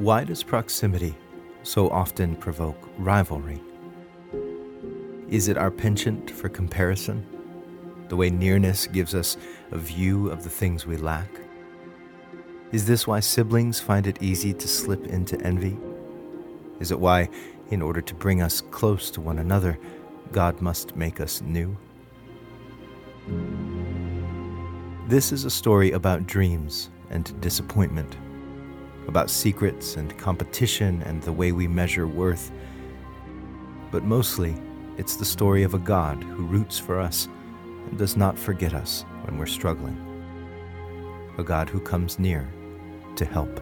Why does proximity so often provoke rivalry? Is it our penchant for comparison? The way nearness gives us a view of the things we lack? Is this why siblings find it easy to slip into envy? Is it why, in order to bring us close to one another, God must make us new? This is a story about dreams and disappointment, about secrets and competition and the way we measure worth. But mostly, it's the story of a God who roots for us and does not forget us when we're struggling. A God who comes near to help.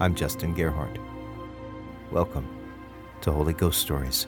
I'm Justin Gerhardt. Welcome to Holy Ghost Stories.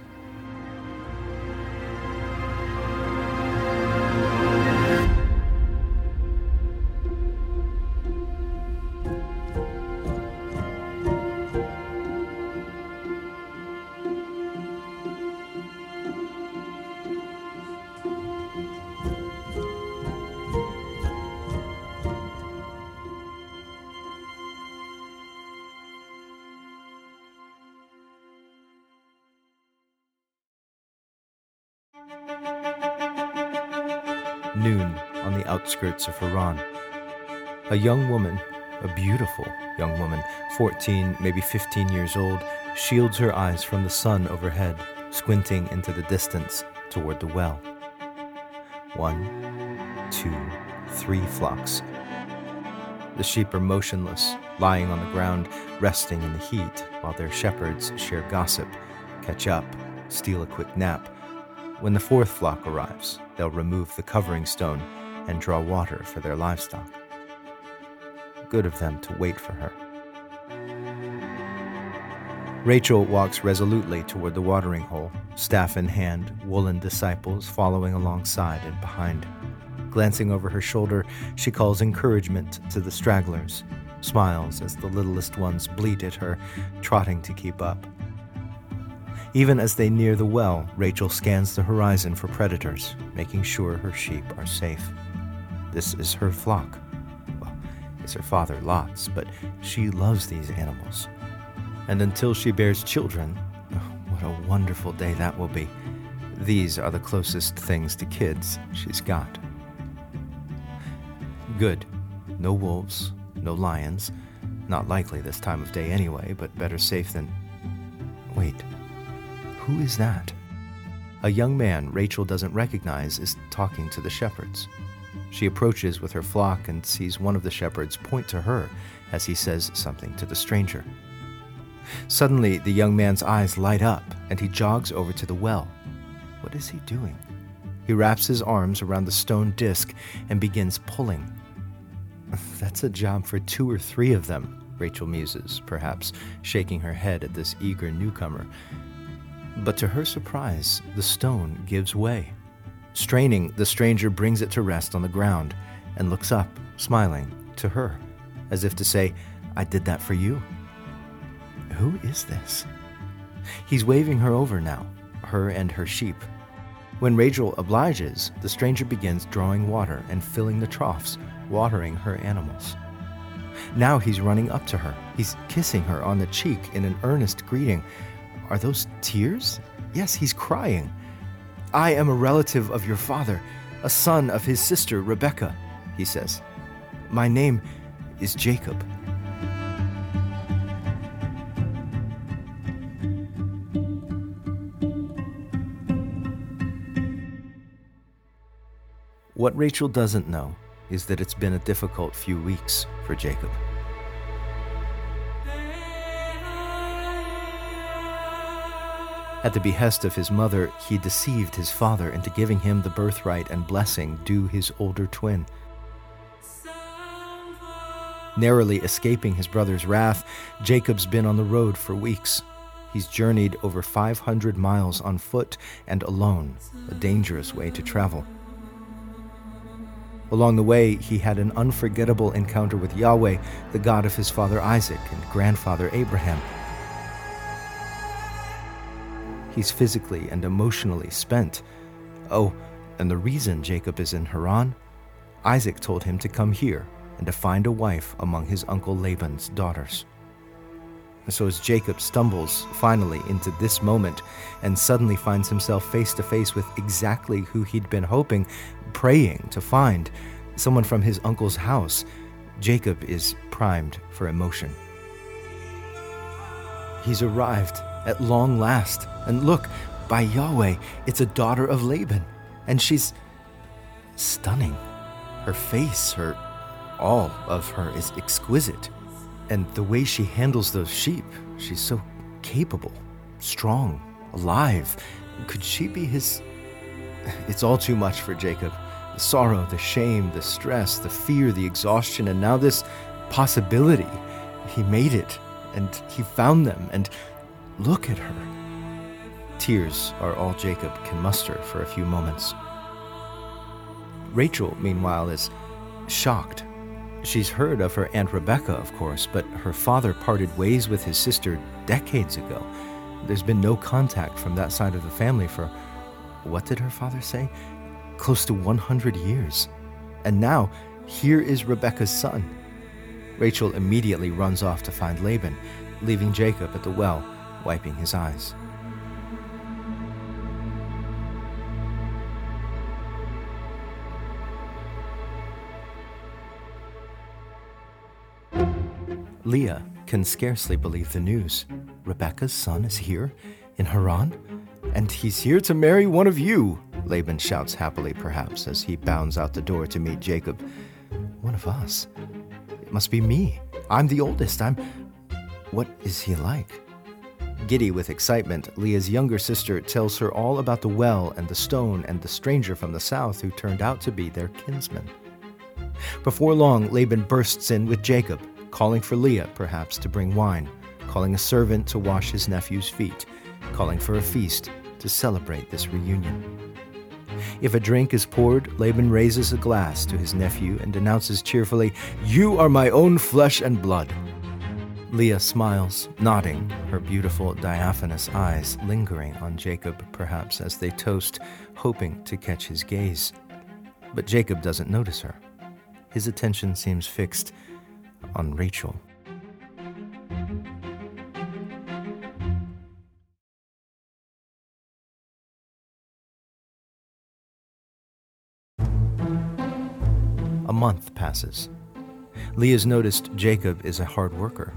Outskirts of Haran. A young woman, a beautiful young woman, 14, maybe 15 years old, shields her eyes from the sun overhead, squinting into the distance toward the well. One, two, three flocks. The sheep are motionless, lying on the ground, resting in the heat, while their shepherds share gossip, catch up, steal a quick nap. When the fourth flock arrives, they'll remove the covering stone and draw water for their livestock. Good of them to wait for her. Rachel walks resolutely toward the watering hole, staff in hand, woolen disciples following alongside and behind. Glancing over her shoulder, she calls encouragement to the stragglers, smiles as the littlest ones bleat at her, trotting to keep up. Even as they near the well, Rachel scans the horizon for predators, making sure her sheep are safe. This is her flock. Well, it's her father Lot's, but she loves these animals. And until she bears children, oh, what a wonderful day that will be. These are the closest things to kids she's got. Good. No wolves, no lions. Not likely this time of day anyway, but better safe than. Wait. Who is that? A young man Rachel doesn't recognize is talking to the shepherds. She approaches with her flock and sees one of the shepherds point to her as he says something to the stranger. Suddenly, the young man's eyes light up and he jogs over to the well. What is he doing? He wraps his arms around the stone disc and begins pulling. That's a job for two or three of them, Rachel muses, perhaps shaking her head at this eager newcomer. But to her surprise, the stone gives way. Straining, the stranger brings it to rest on the ground and looks up, smiling, to her, as if to say, I did that for you. Who is this? He's waving her over now, her and her sheep. When Rachel obliges, the stranger begins drawing water and filling the troughs, watering her animals. Now he's running up to her. He's kissing her on the cheek in an earnest greeting, are those tears? Yes, he's crying. I am a relative of your father, a son of his sister Rebecca, he says. My name is Jacob. What Rachel doesn't know is that it's been a difficult few weeks for Jacob. At the behest of his mother, he deceived his father into giving him the birthright and blessing due his older twin. Narrowly escaping his brother's wrath, Jacob's been on the road for weeks. He's journeyed over 500 miles on foot and alone, a dangerous way to travel. Along the way, he had an unforgettable encounter with Yahweh, the God of his father Isaac and grandfather Abraham. He's physically and emotionally spent. Oh, and the reason Jacob is in Haran? Isaac told him to come here, and to find a wife among his uncle Laban's daughters. So, as Jacob stumbles finally into this moment and suddenly finds himself face to face with exactly who he'd been hoping, praying to find, someone from his uncle's house, Jacob is primed for emotion. He's arrived at long last, and look, by Yahweh, it's a daughter of Laban, and she's stunning. Her face, her all of her is exquisite. And the way she handles those sheep, she's so capable, strong, alive. Could she be his? It's all too much for Jacob. The sorrow, the shame, the stress, the fear, the exhaustion, and now this possibility. He made it, and he found them, and look at her. Tears are all Jacob can muster for a few moments. Rachel, meanwhile, is shocked. She's heard of her Aunt Rebecca, of course, but her father parted ways with his sister decades ago. There's been no contact from that side of the family for, what did her father say? Close to 100 years. And now, here is Rebecca's son. Rachel immediately runs off to find Laban, leaving Jacob at the well, wiping his eyes. Leah can scarcely believe the news. Rebecca's son is here, in Haran, and he's here to marry one of you, Laban shouts happily, perhaps, as he bounds out the door to meet Jacob. One of us? It must be me. I'm the oldest. I'm. What is he like? Giddy with excitement, Leah's younger sister tells her all about the well and the stone and the stranger from the south who turned out to be their kinsman. Before long, Laban bursts in with Jacob, calling for Leah, perhaps, to bring wine, calling a servant to wash his nephew's feet, calling for a feast to celebrate this reunion. If a drink is poured, Laban raises a glass to his nephew and announces cheerfully, You are my own flesh and blood. Leah smiles, nodding, her beautiful diaphanous eyes lingering on Jacob, perhaps, as they toast, hoping to catch his gaze. But Jacob doesn't notice her. His attention seems fixed on Rachel. A month passes. Leah's noticed Jacob is a hard worker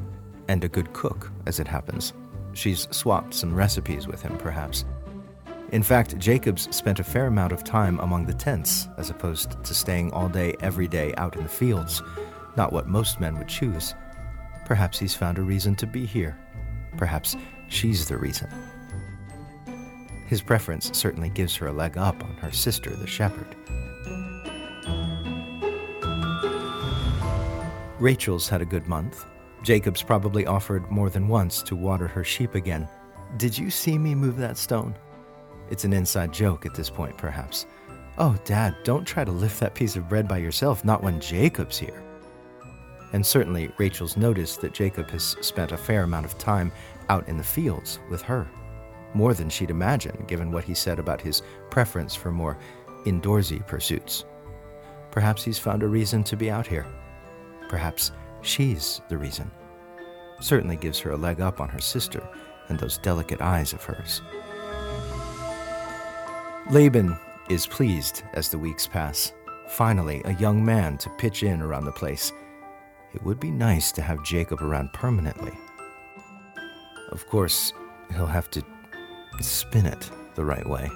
and a good cook, as it happens. She's swapped some recipes with him, perhaps. In fact, Jacob's spent a fair amount of time among the tents, as opposed to staying all day, every day out in the fields not what most men would choose. Perhaps he's found a reason to be here. Perhaps she's the reason. His preference certainly gives her a leg up on her sister, the shepherd. Rachel's had a good month. Jacob's probably offered more than once to water her sheep again. Did you see me move that stone? It's an inside joke at this point, perhaps. Oh, Dad, don't try to lift that piece of bread by yourself, not when Jacob's here. And certainly, Rachel's noticed that Jacob has spent a fair amount of time out in the fields with her. More than she'd imagine, given what he said about his preference for more indoorsy pursuits. Perhaps he's found a reason to be out here. Perhaps she's the reason. Certainly gives her a leg up on her sister and those delicate eyes of hers. Laban is pleased as the weeks pass. Finally, a young man to pitch in around the place it would be nice to have Jacob around permanently. Of course, he'll have to spin it the right way.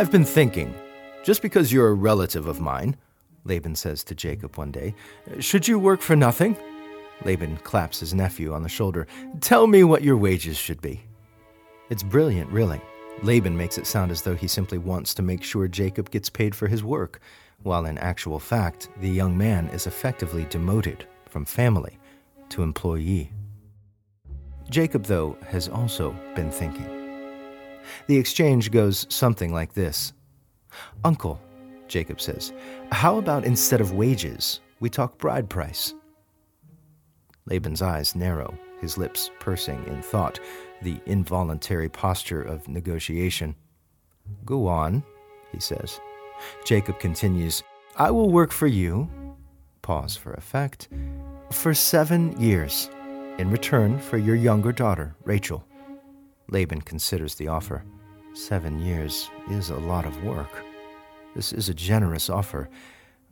I've been thinking, just because you're a relative of mine, Laban says to Jacob one day, should you work for nothing? Laban claps his nephew on the shoulder. Tell me what your wages should be. It's brilliant, really. Laban makes it sound as though he simply wants to make sure Jacob gets paid for his work, while in actual fact, the young man is effectively demoted from family to employee. Jacob, though, has also been thinking. The exchange goes something like this Uncle, Jacob says, how about instead of wages, we talk bride price? Laban's eyes narrow, his lips pursing in thought, the involuntary posture of negotiation. Go on, he says. Jacob continues, I will work for you, pause for effect, for seven years, in return for your younger daughter, Rachel. Laban considers the offer. Seven years is a lot of work. This is a generous offer,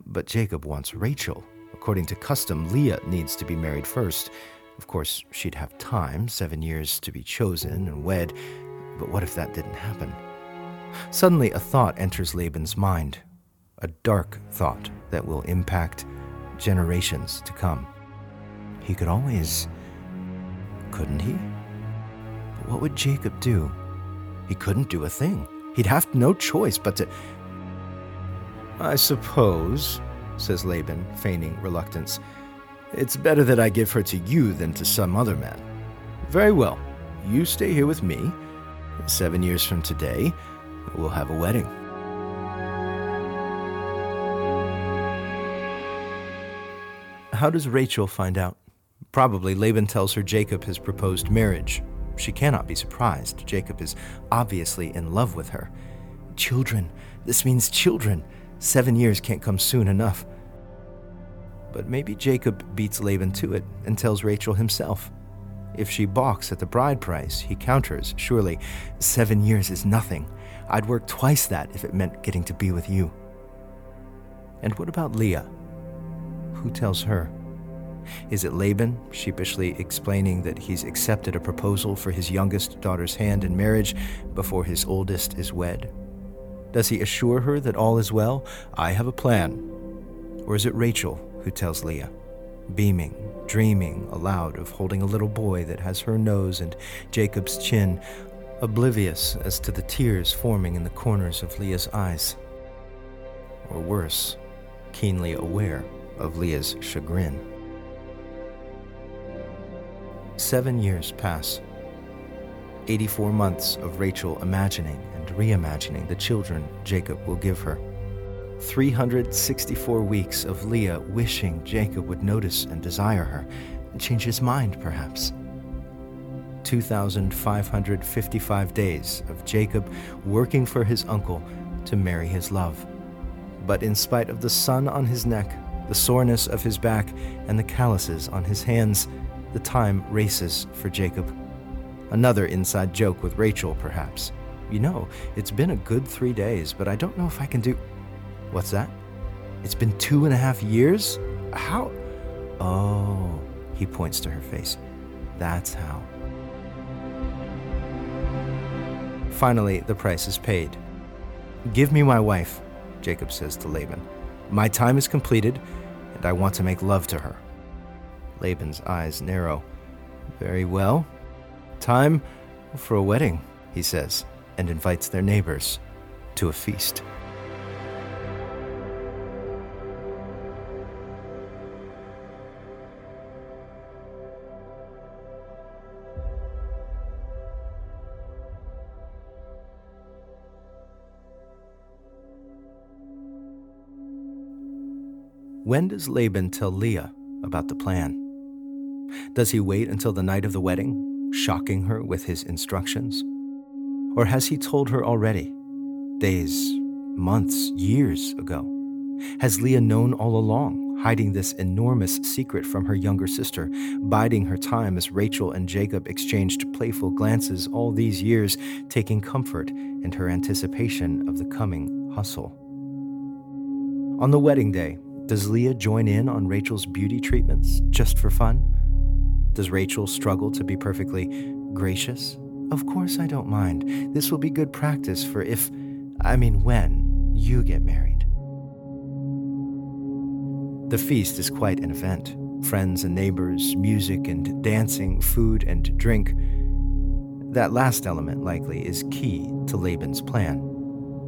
but Jacob wants Rachel. According to custom, Leah needs to be married first. Of course, she'd have time, seven years to be chosen and wed, but what if that didn't happen? Suddenly, a thought enters Laban's mind, a dark thought that will impact generations to come. He could always. couldn't he? What would Jacob do? He couldn't do a thing. He'd have no choice but to. I suppose, says Laban, feigning reluctance, it's better that I give her to you than to some other man. Very well. You stay here with me. Seven years from today, we'll have a wedding. How does Rachel find out? Probably Laban tells her Jacob has proposed marriage. She cannot be surprised. Jacob is obviously in love with her. Children. This means children. Seven years can't come soon enough. But maybe Jacob beats Laban to it and tells Rachel himself. If she balks at the bride price, he counters, Surely, seven years is nothing. I'd work twice that if it meant getting to be with you. And what about Leah? Who tells her? Is it Laban, sheepishly explaining that he's accepted a proposal for his youngest daughter's hand in marriage before his oldest is wed? Does he assure her that all is well? I have a plan. Or is it Rachel who tells Leah, beaming, dreaming aloud of holding a little boy that has her nose and Jacob's chin, oblivious as to the tears forming in the corners of Leah's eyes? Or worse, keenly aware of Leah's chagrin. Seven years pass. 84 months of Rachel imagining and reimagining the children Jacob will give her. 364 weeks of Leah wishing Jacob would notice and desire her, and change his mind, perhaps. 2,555 days of Jacob working for his uncle to marry his love. But in spite of the sun on his neck, the soreness of his back, and the calluses on his hands, the time races for Jacob. Another inside joke with Rachel, perhaps. You know, it's been a good three days, but I don't know if I can do. What's that? It's been two and a half years? How? Oh, he points to her face. That's how. Finally, the price is paid. Give me my wife, Jacob says to Laban. My time is completed, and I want to make love to her. Laban's eyes narrow. Very well. Time for a wedding, he says, and invites their neighbors to a feast. When does Laban tell Leah about the plan? Does he wait until the night of the wedding, shocking her with his instructions? Or has he told her already, days, months, years ago? Has Leah known all along, hiding this enormous secret from her younger sister, biding her time as Rachel and Jacob exchanged playful glances all these years, taking comfort in her anticipation of the coming hustle? On the wedding day, does Leah join in on Rachel's beauty treatments just for fun? Does Rachel struggle to be perfectly gracious? Of course, I don't mind. This will be good practice for if, I mean, when you get married. The feast is quite an event friends and neighbors, music and dancing, food and drink. That last element, likely, is key to Laban's plan.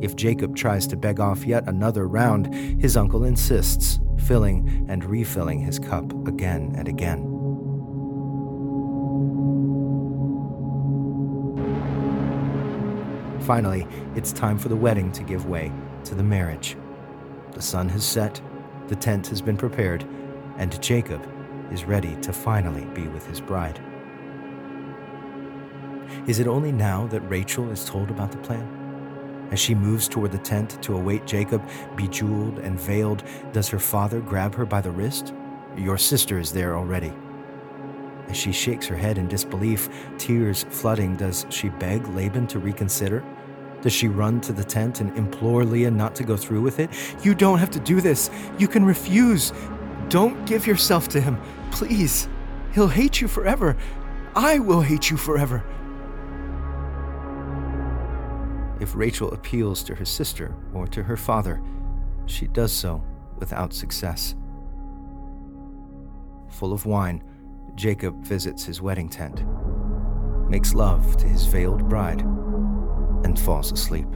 If Jacob tries to beg off yet another round, his uncle insists, filling and refilling his cup again and again. Finally, it's time for the wedding to give way to the marriage. The sun has set, the tent has been prepared, and Jacob is ready to finally be with his bride. Is it only now that Rachel is told about the plan? As she moves toward the tent to await Jacob, bejeweled and veiled, does her father grab her by the wrist? Your sister is there already. As she shakes her head in disbelief, tears flooding, does she beg Laban to reconsider? Does she run to the tent and implore Leah not to go through with it? You don't have to do this. You can refuse. Don't give yourself to him. Please. He'll hate you forever. I will hate you forever. If Rachel appeals to her sister or to her father, she does so without success. Full of wine, Jacob visits his wedding tent, makes love to his veiled bride, and falls asleep.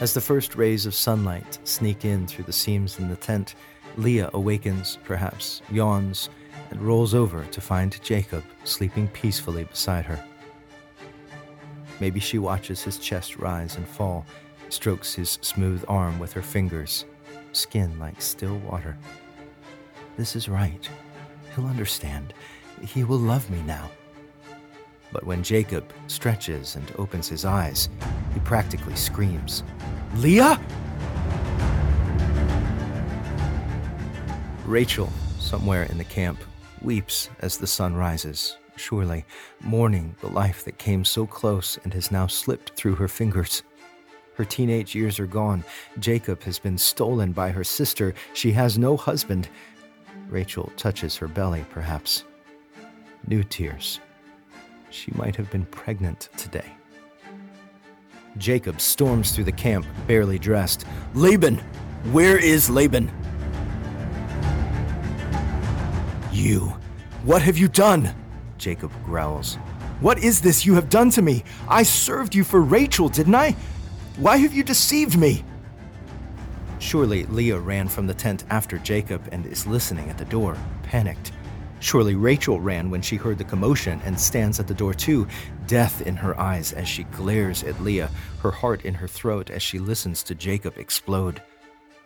As the first rays of sunlight sneak in through the seams in the tent, Leah awakens, perhaps, yawns, and rolls over to find Jacob sleeping peacefully beside her. Maybe she watches his chest rise and fall, strokes his smooth arm with her fingers, skin like still water. This is right. He'll understand. He will love me now. But when Jacob stretches and opens his eyes, he practically screams, Leah? Rachel, somewhere in the camp, weeps as the sun rises, surely mourning the life that came so close and has now slipped through her fingers. Her teenage years are gone. Jacob has been stolen by her sister. She has no husband. Rachel touches her belly, perhaps. New tears. She might have been pregnant today. Jacob storms through the camp, barely dressed. Laban! Where is Laban? You! What have you done? Jacob growls. What is this you have done to me? I served you for Rachel, didn't I? Why have you deceived me? Surely Leah ran from the tent after Jacob and is listening at the door, panicked. Surely Rachel ran when she heard the commotion and stands at the door too, death in her eyes as she glares at Leah, her heart in her throat as she listens to Jacob explode.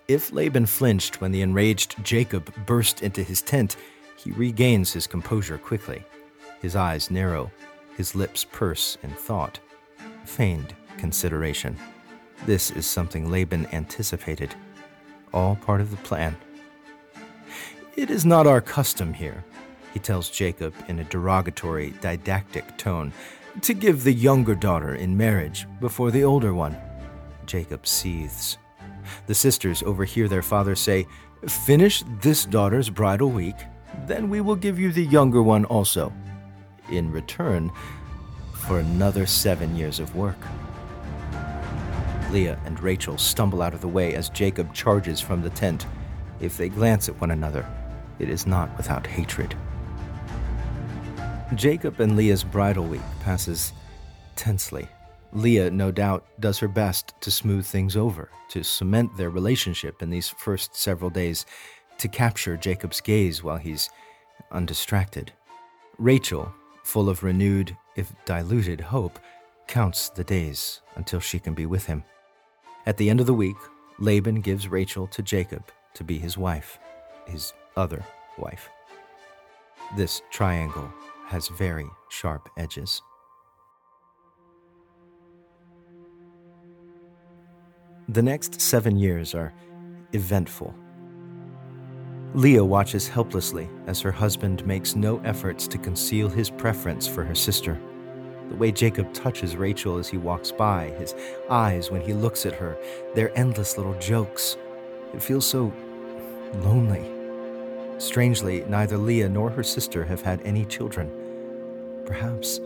If Laban flinched when the enraged Jacob burst into his tent, he regains his composure quickly. His eyes narrow, his lips purse in thought. Feigned consideration. This is something Laban anticipated. All part of the plan. It is not our custom here, he tells Jacob in a derogatory, didactic tone, to give the younger daughter in marriage before the older one. Jacob seethes. The sisters overhear their father say, Finish this daughter's bridal week, then we will give you the younger one also. In return, for another seven years of work. Leah and Rachel stumble out of the way as Jacob charges from the tent. If they glance at one another, it is not without hatred. Jacob and Leah's bridal week passes tensely. Leah, no doubt, does her best to smooth things over, to cement their relationship in these first several days, to capture Jacob's gaze while he's undistracted. Rachel, full of renewed, if diluted, hope, counts the days until she can be with him. At the end of the week, Laban gives Rachel to Jacob to be his wife, his other wife. This triangle has very sharp edges. The next seven years are eventful. Leah watches helplessly as her husband makes no efforts to conceal his preference for her sister. The way Jacob touches Rachel as he walks by, his eyes when he looks at her, their endless little jokes. It feels so lonely. Strangely, neither Leah nor her sister have had any children. Perhaps,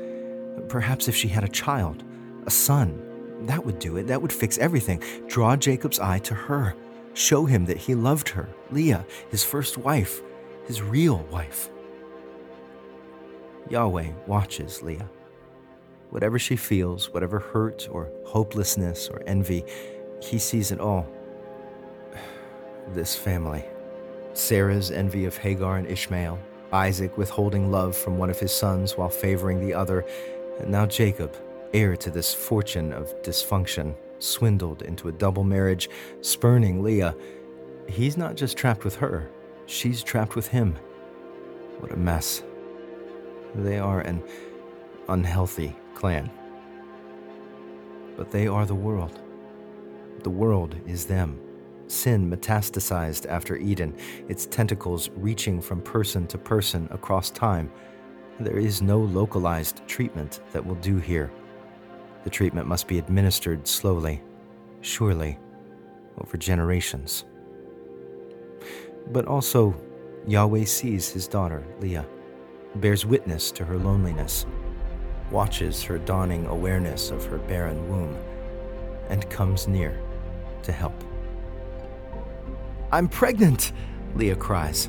perhaps if she had a child, a son, that would do it. That would fix everything. Draw Jacob's eye to her. Show him that he loved her, Leah, his first wife, his real wife. Yahweh watches Leah. Whatever she feels, whatever hurt or hopelessness or envy, he sees it all. This family. Sarah's envy of Hagar and Ishmael, Isaac withholding love from one of his sons while favoring the other, and now Jacob, heir to this fortune of dysfunction, swindled into a double marriage, spurning Leah. He's not just trapped with her, she's trapped with him. What a mess. They are an unhealthy clan. But they are the world. The world is them. Sin metastasized after Eden, its tentacles reaching from person to person across time. There is no localized treatment that will do here. The treatment must be administered slowly, surely, over generations. But also, Yahweh sees his daughter, Leah, bears witness to her loneliness, watches her dawning awareness of her barren womb, and comes near to help. I'm pregnant, Leah cries,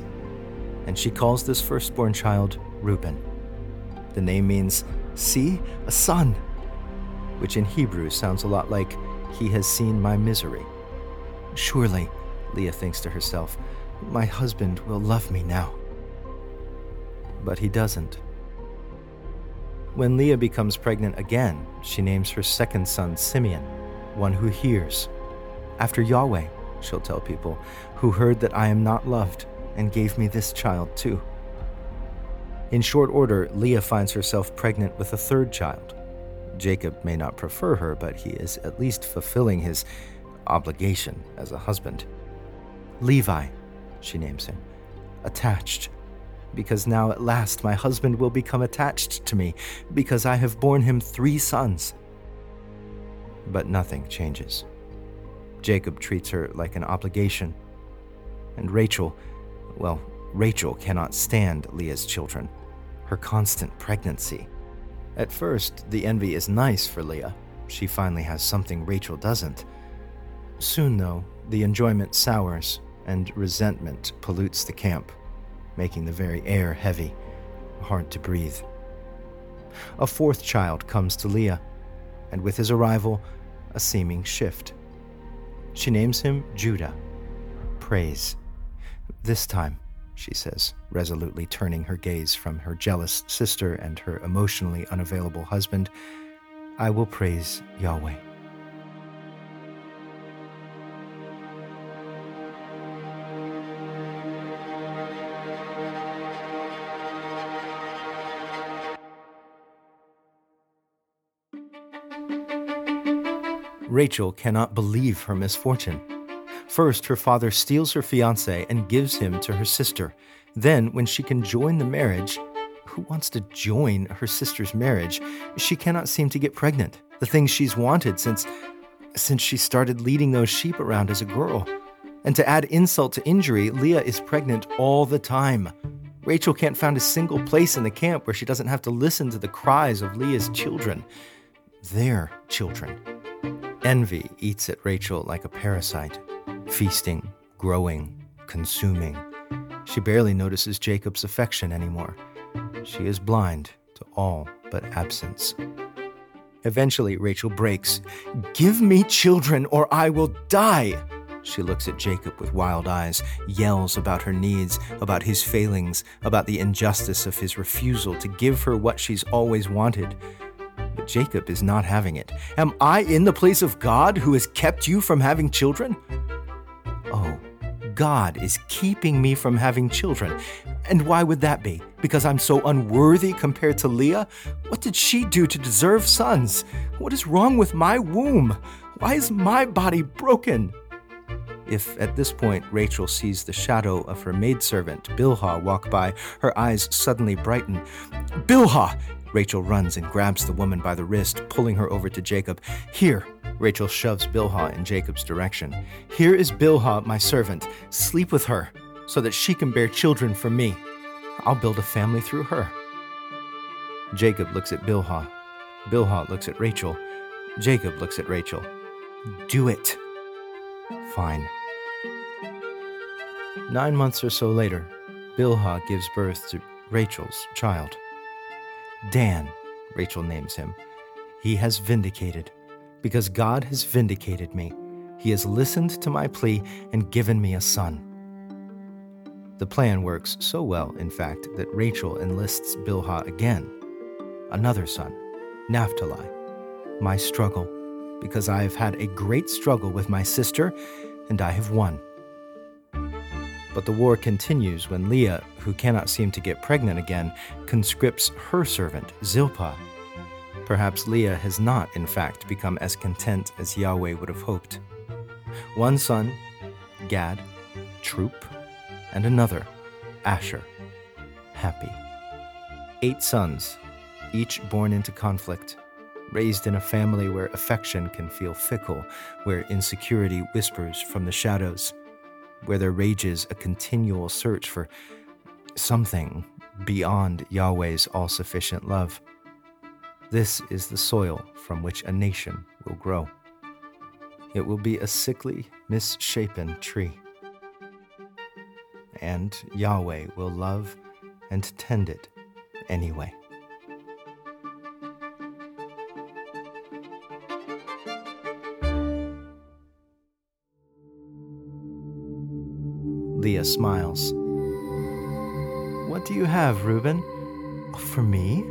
and she calls this firstborn child Reuben. The name means, see, a son, which in Hebrew sounds a lot like, he has seen my misery. Surely, Leah thinks to herself, my husband will love me now. But he doesn't. When Leah becomes pregnant again, she names her second son Simeon, one who hears. After Yahweh, she'll tell people, who heard that I am not loved and gave me this child too. In short order, Leah finds herself pregnant with a third child. Jacob may not prefer her, but he is at least fulfilling his obligation as a husband. Levi, she names him, attached, because now at last my husband will become attached to me, because I have borne him three sons. But nothing changes. Jacob treats her like an obligation. And Rachel, well, Rachel cannot stand Leah's children, her constant pregnancy. At first, the envy is nice for Leah. She finally has something Rachel doesn't. Soon, though, the enjoyment sours and resentment pollutes the camp, making the very air heavy, hard to breathe. A fourth child comes to Leah, and with his arrival, a seeming shift. She names him Judah, praise. This time, she says, resolutely turning her gaze from her jealous sister and her emotionally unavailable husband, I will praise Yahweh. Rachel cannot believe her misfortune. First, her father steals her fiance and gives him to her sister. Then, when she can join the marriage, who wants to join her sister's marriage? She cannot seem to get pregnant. The thing she's wanted since since she started leading those sheep around as a girl. And to add insult to injury, Leah is pregnant all the time. Rachel can't find a single place in the camp where she doesn't have to listen to the cries of Leah's children. Their children. Envy eats at Rachel like a parasite, feasting, growing, consuming. She barely notices Jacob's affection anymore. She is blind to all but absence. Eventually, Rachel breaks. Give me children or I will die! She looks at Jacob with wild eyes, yells about her needs, about his failings, about the injustice of his refusal to give her what she's always wanted. But Jacob is not having it. Am I in the place of God who has kept you from having children? Oh, God is keeping me from having children. And why would that be? Because I'm so unworthy compared to Leah? What did she do to deserve sons? What is wrong with my womb? Why is my body broken? If at this point Rachel sees the shadow of her maidservant, Bilhah, walk by, her eyes suddenly brighten. Bilhah! Rachel runs and grabs the woman by the wrist, pulling her over to Jacob. Here, Rachel shoves Bilhah in Jacob's direction. Here is Bilhah, my servant. Sleep with her, so that she can bear children for me. I'll build a family through her. Jacob looks at Bilhah. Bilhah looks at Rachel. Jacob looks at Rachel. Do it. Fine. Nine months or so later, Bilhah gives birth to Rachel's child. Dan, Rachel names him. He has vindicated. Because God has vindicated me, He has listened to my plea and given me a son. The plan works so well, in fact, that Rachel enlists Bilhah again. Another son, Naphtali. My struggle because I have had a great struggle with my sister, and I have won. But the war continues when Leah, who cannot seem to get pregnant again, conscripts her servant, Zilpah. Perhaps Leah has not, in fact, become as content as Yahweh would have hoped. One son, Gad, Troop, and another, Asher, happy. Eight sons, each born into conflict, raised in a family where affection can feel fickle, where insecurity whispers from the shadows where there rages a continual search for something beyond Yahweh's all sufficient love. This is the soil from which a nation will grow. It will be a sickly, misshapen tree. And Yahweh will love and tend it anyway. Leah smiles. What do you have, Reuben? For me?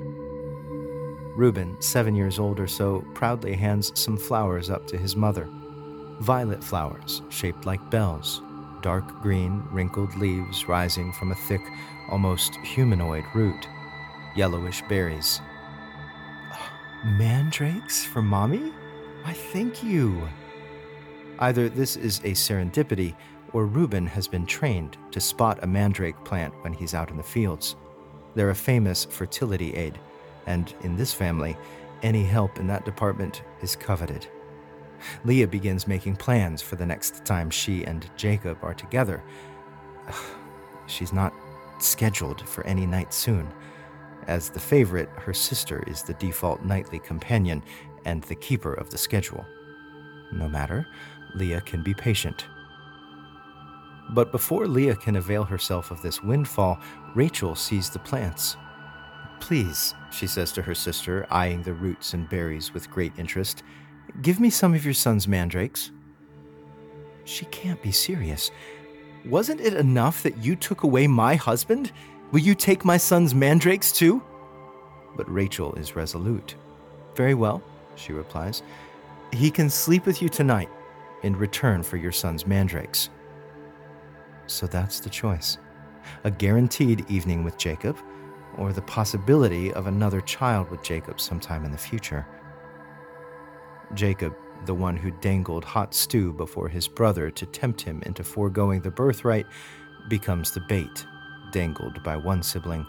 Reuben, seven years old or so, proudly hands some flowers up to his mother. Violet flowers, shaped like bells, dark green, wrinkled leaves rising from a thick, almost humanoid root, yellowish berries. Mandrakes for mommy? Why, thank you. Either this is a serendipity, or Reuben has been trained to spot a mandrake plant when he's out in the fields. They're a famous fertility aid, and in this family, any help in that department is coveted. Leah begins making plans for the next time she and Jacob are together. She's not scheduled for any night soon. As the favorite, her sister is the default nightly companion and the keeper of the schedule. No matter, Leah can be patient. But before Leah can avail herself of this windfall, Rachel sees the plants. Please, she says to her sister, eyeing the roots and berries with great interest, give me some of your son's mandrakes. She can't be serious. Wasn't it enough that you took away my husband? Will you take my son's mandrakes too? But Rachel is resolute. Very well, she replies. He can sleep with you tonight in return for your son's mandrakes. So that's the choice a guaranteed evening with Jacob, or the possibility of another child with Jacob sometime in the future. Jacob, the one who dangled hot stew before his brother to tempt him into foregoing the birthright, becomes the bait dangled by one sibling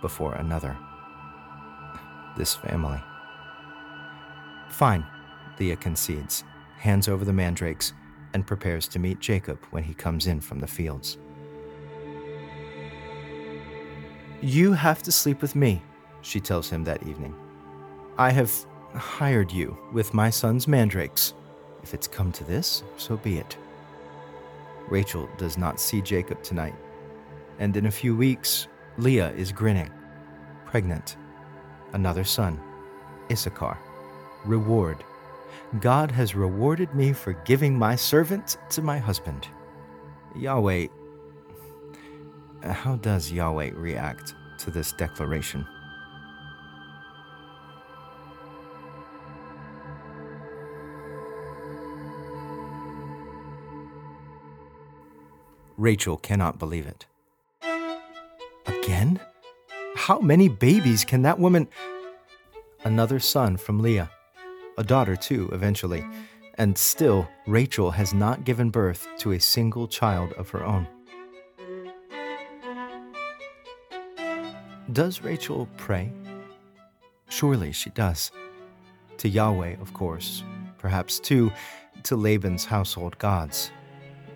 before another. This family. Fine, Leah concedes, hands over the mandrakes, and prepares to meet Jacob when he comes in from the fields. You have to sleep with me, she tells him that evening. I have hired you with my son's mandrakes. If it's come to this, so be it. Rachel does not see Jacob tonight, and in a few weeks, Leah is grinning, pregnant. Another son, Issachar. Reward God has rewarded me for giving my servant to my husband. Yahweh, how does Yahweh react to this declaration? Rachel cannot believe it. Again? How many babies can that woman? Another son from Leah a daughter too, eventually, and still, Rachel has not given birth to a single child of her own. Does Rachel pray? Surely she does. To Yahweh, of course, perhaps too to Laban's household gods.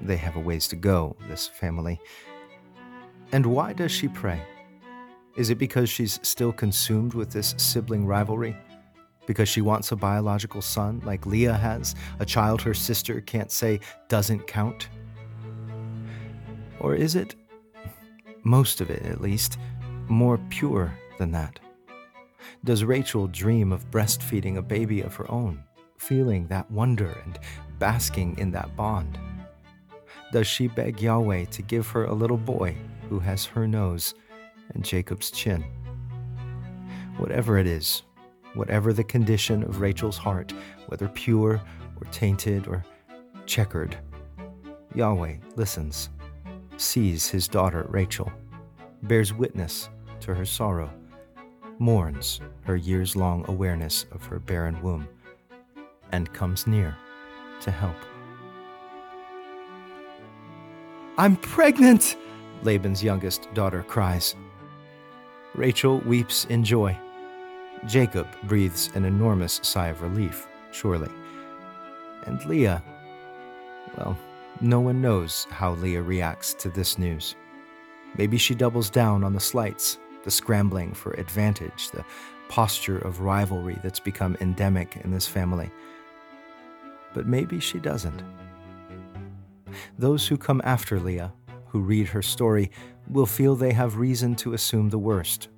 They have a ways to go, this family. And why does she pray? Is it because she's still consumed with this sibling rivalry? Because she wants a biological son like Leah has, a child her sister can't say doesn't count? Or is it, most of it at least, more pure than that? Does Rachel dream of breastfeeding a baby of her own, feeling that wonder and basking in that bond? Does she beg Yahweh to give her a little boy who has her nose and Jacob's chin? Whatever it is, whatever the condition of Rachel's heart, whether pure or tainted or checkered, Yahweh listens, sees his daughter Rachel, bears witness to her sorrow, mourns her years long awareness of her barren womb, and comes near to help. I'm pregnant! Laban's youngest daughter cries. Rachel weeps in joy. Jacob breathes an enormous sigh of relief, surely. And Leah, well, no one knows how Leah reacts to this news. Maybe she doubles down on the slights, the scrambling for advantage, the posture of rivalry that's become endemic in this family. But maybe she doesn't. Those who come after Leah, who read her story, will feel they have reason to assume the worst.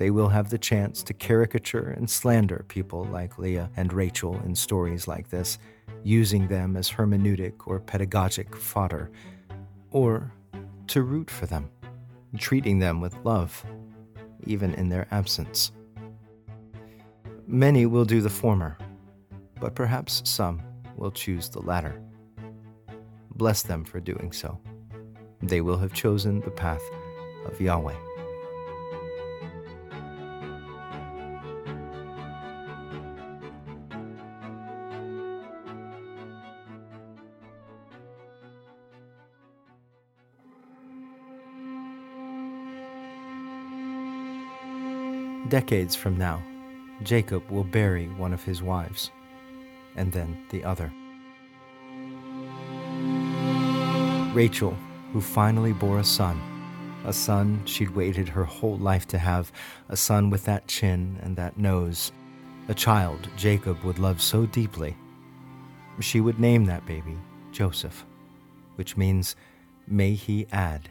They will have the chance to caricature and slander people like Leah and Rachel in stories like this using them as hermeneutic or pedagogic fodder, or to root for them, treating them with love, even in their absence. Many will do the former, but perhaps some will choose the latter. Bless them for doing so. They will have chosen the path of Yahweh. Decades from now, Jacob will bury one of his wives, and then the other. Rachel, who finally bore a son, a son she'd waited her whole life to have, a son with that chin and that nose, a child Jacob would love so deeply. She would name that baby Joseph, which means, may he add.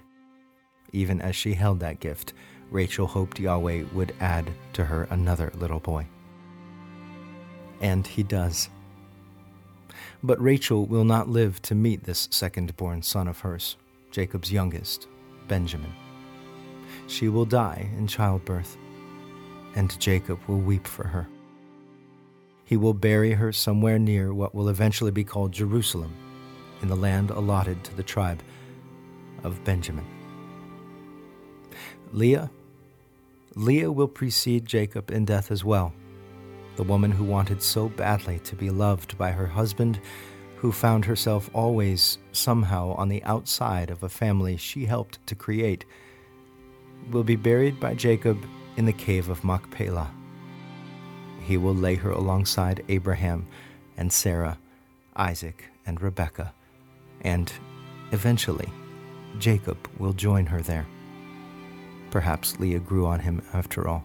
Even as she held that gift, Rachel hoped Yahweh would add to her another little boy. And he does. But Rachel will not live to meet this second born son of hers, Jacob's youngest, Benjamin. She will die in childbirth, and Jacob will weep for her. He will bury her somewhere near what will eventually be called Jerusalem, in the land allotted to the tribe of Benjamin. Leah Leah will precede Jacob in death as well. The woman who wanted so badly to be loved by her husband, who found herself always somehow on the outside of a family she helped to create, will be buried by Jacob in the cave of Machpelah. He will lay her alongside Abraham and Sarah, Isaac and Rebekah, and eventually Jacob will join her there. Perhaps Leah grew on him after all.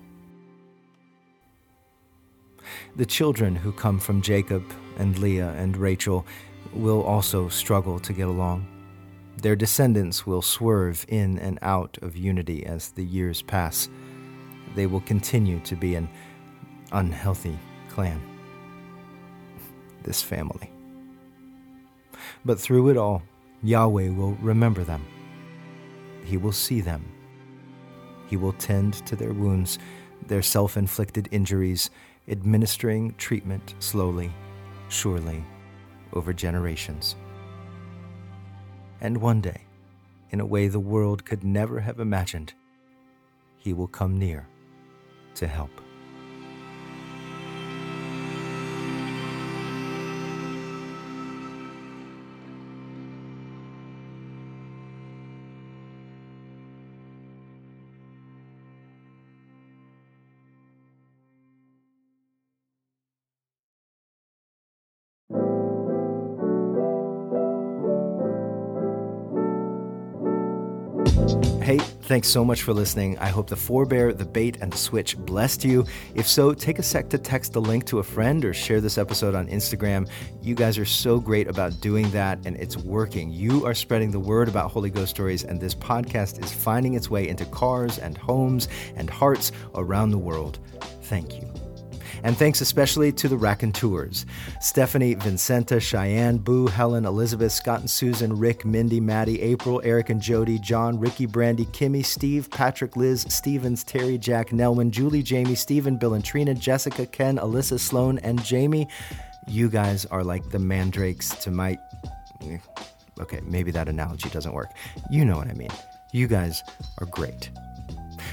The children who come from Jacob and Leah and Rachel will also struggle to get along. Their descendants will swerve in and out of unity as the years pass. They will continue to be an unhealthy clan. This family. But through it all, Yahweh will remember them. He will see them he will tend to their wounds, their self inflicted injuries, administering treatment slowly, surely, over generations. And one day, in a way the world could never have imagined, he will come near to help. Thanks so much for listening. I hope the forebear, the bait, and the switch blessed you. If so, take a sec to text the link to a friend or share this episode on Instagram. You guys are so great about doing that, and it's working. You are spreading the word about Holy Ghost stories, and this podcast is finding its way into cars and homes and hearts around the world. Thank you. And thanks especially to the Raconteurs Stephanie, Vincenta, Cheyenne, Boo, Helen, Elizabeth, Scott and Susan, Rick, Mindy, Maddie, April, Eric and Jody, John, Ricky, Brandy, Kimmy, Steve, Patrick, Liz, Stevens, Terry, Jack, Nelman, Julie, Jamie, Stephen, Bill and Trina, Jessica, Ken, Alyssa, Sloan, and Jamie. You guys are like the mandrakes to my. Okay, maybe that analogy doesn't work. You know what I mean. You guys are great.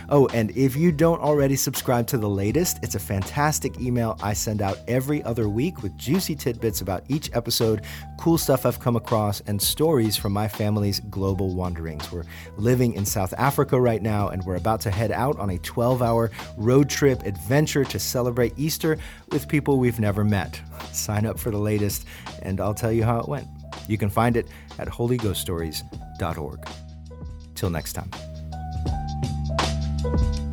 Oh, and if you don't already subscribe to the latest, it's a fantastic email I send out every other week with juicy tidbits about each episode, cool stuff I've come across, and stories from my family's global wanderings. We're living in South Africa right now, and we're about to head out on a 12 hour road trip adventure to celebrate Easter with people we've never met. Sign up for the latest, and I'll tell you how it went. You can find it at holyghoststories.org. Till next time. Bye.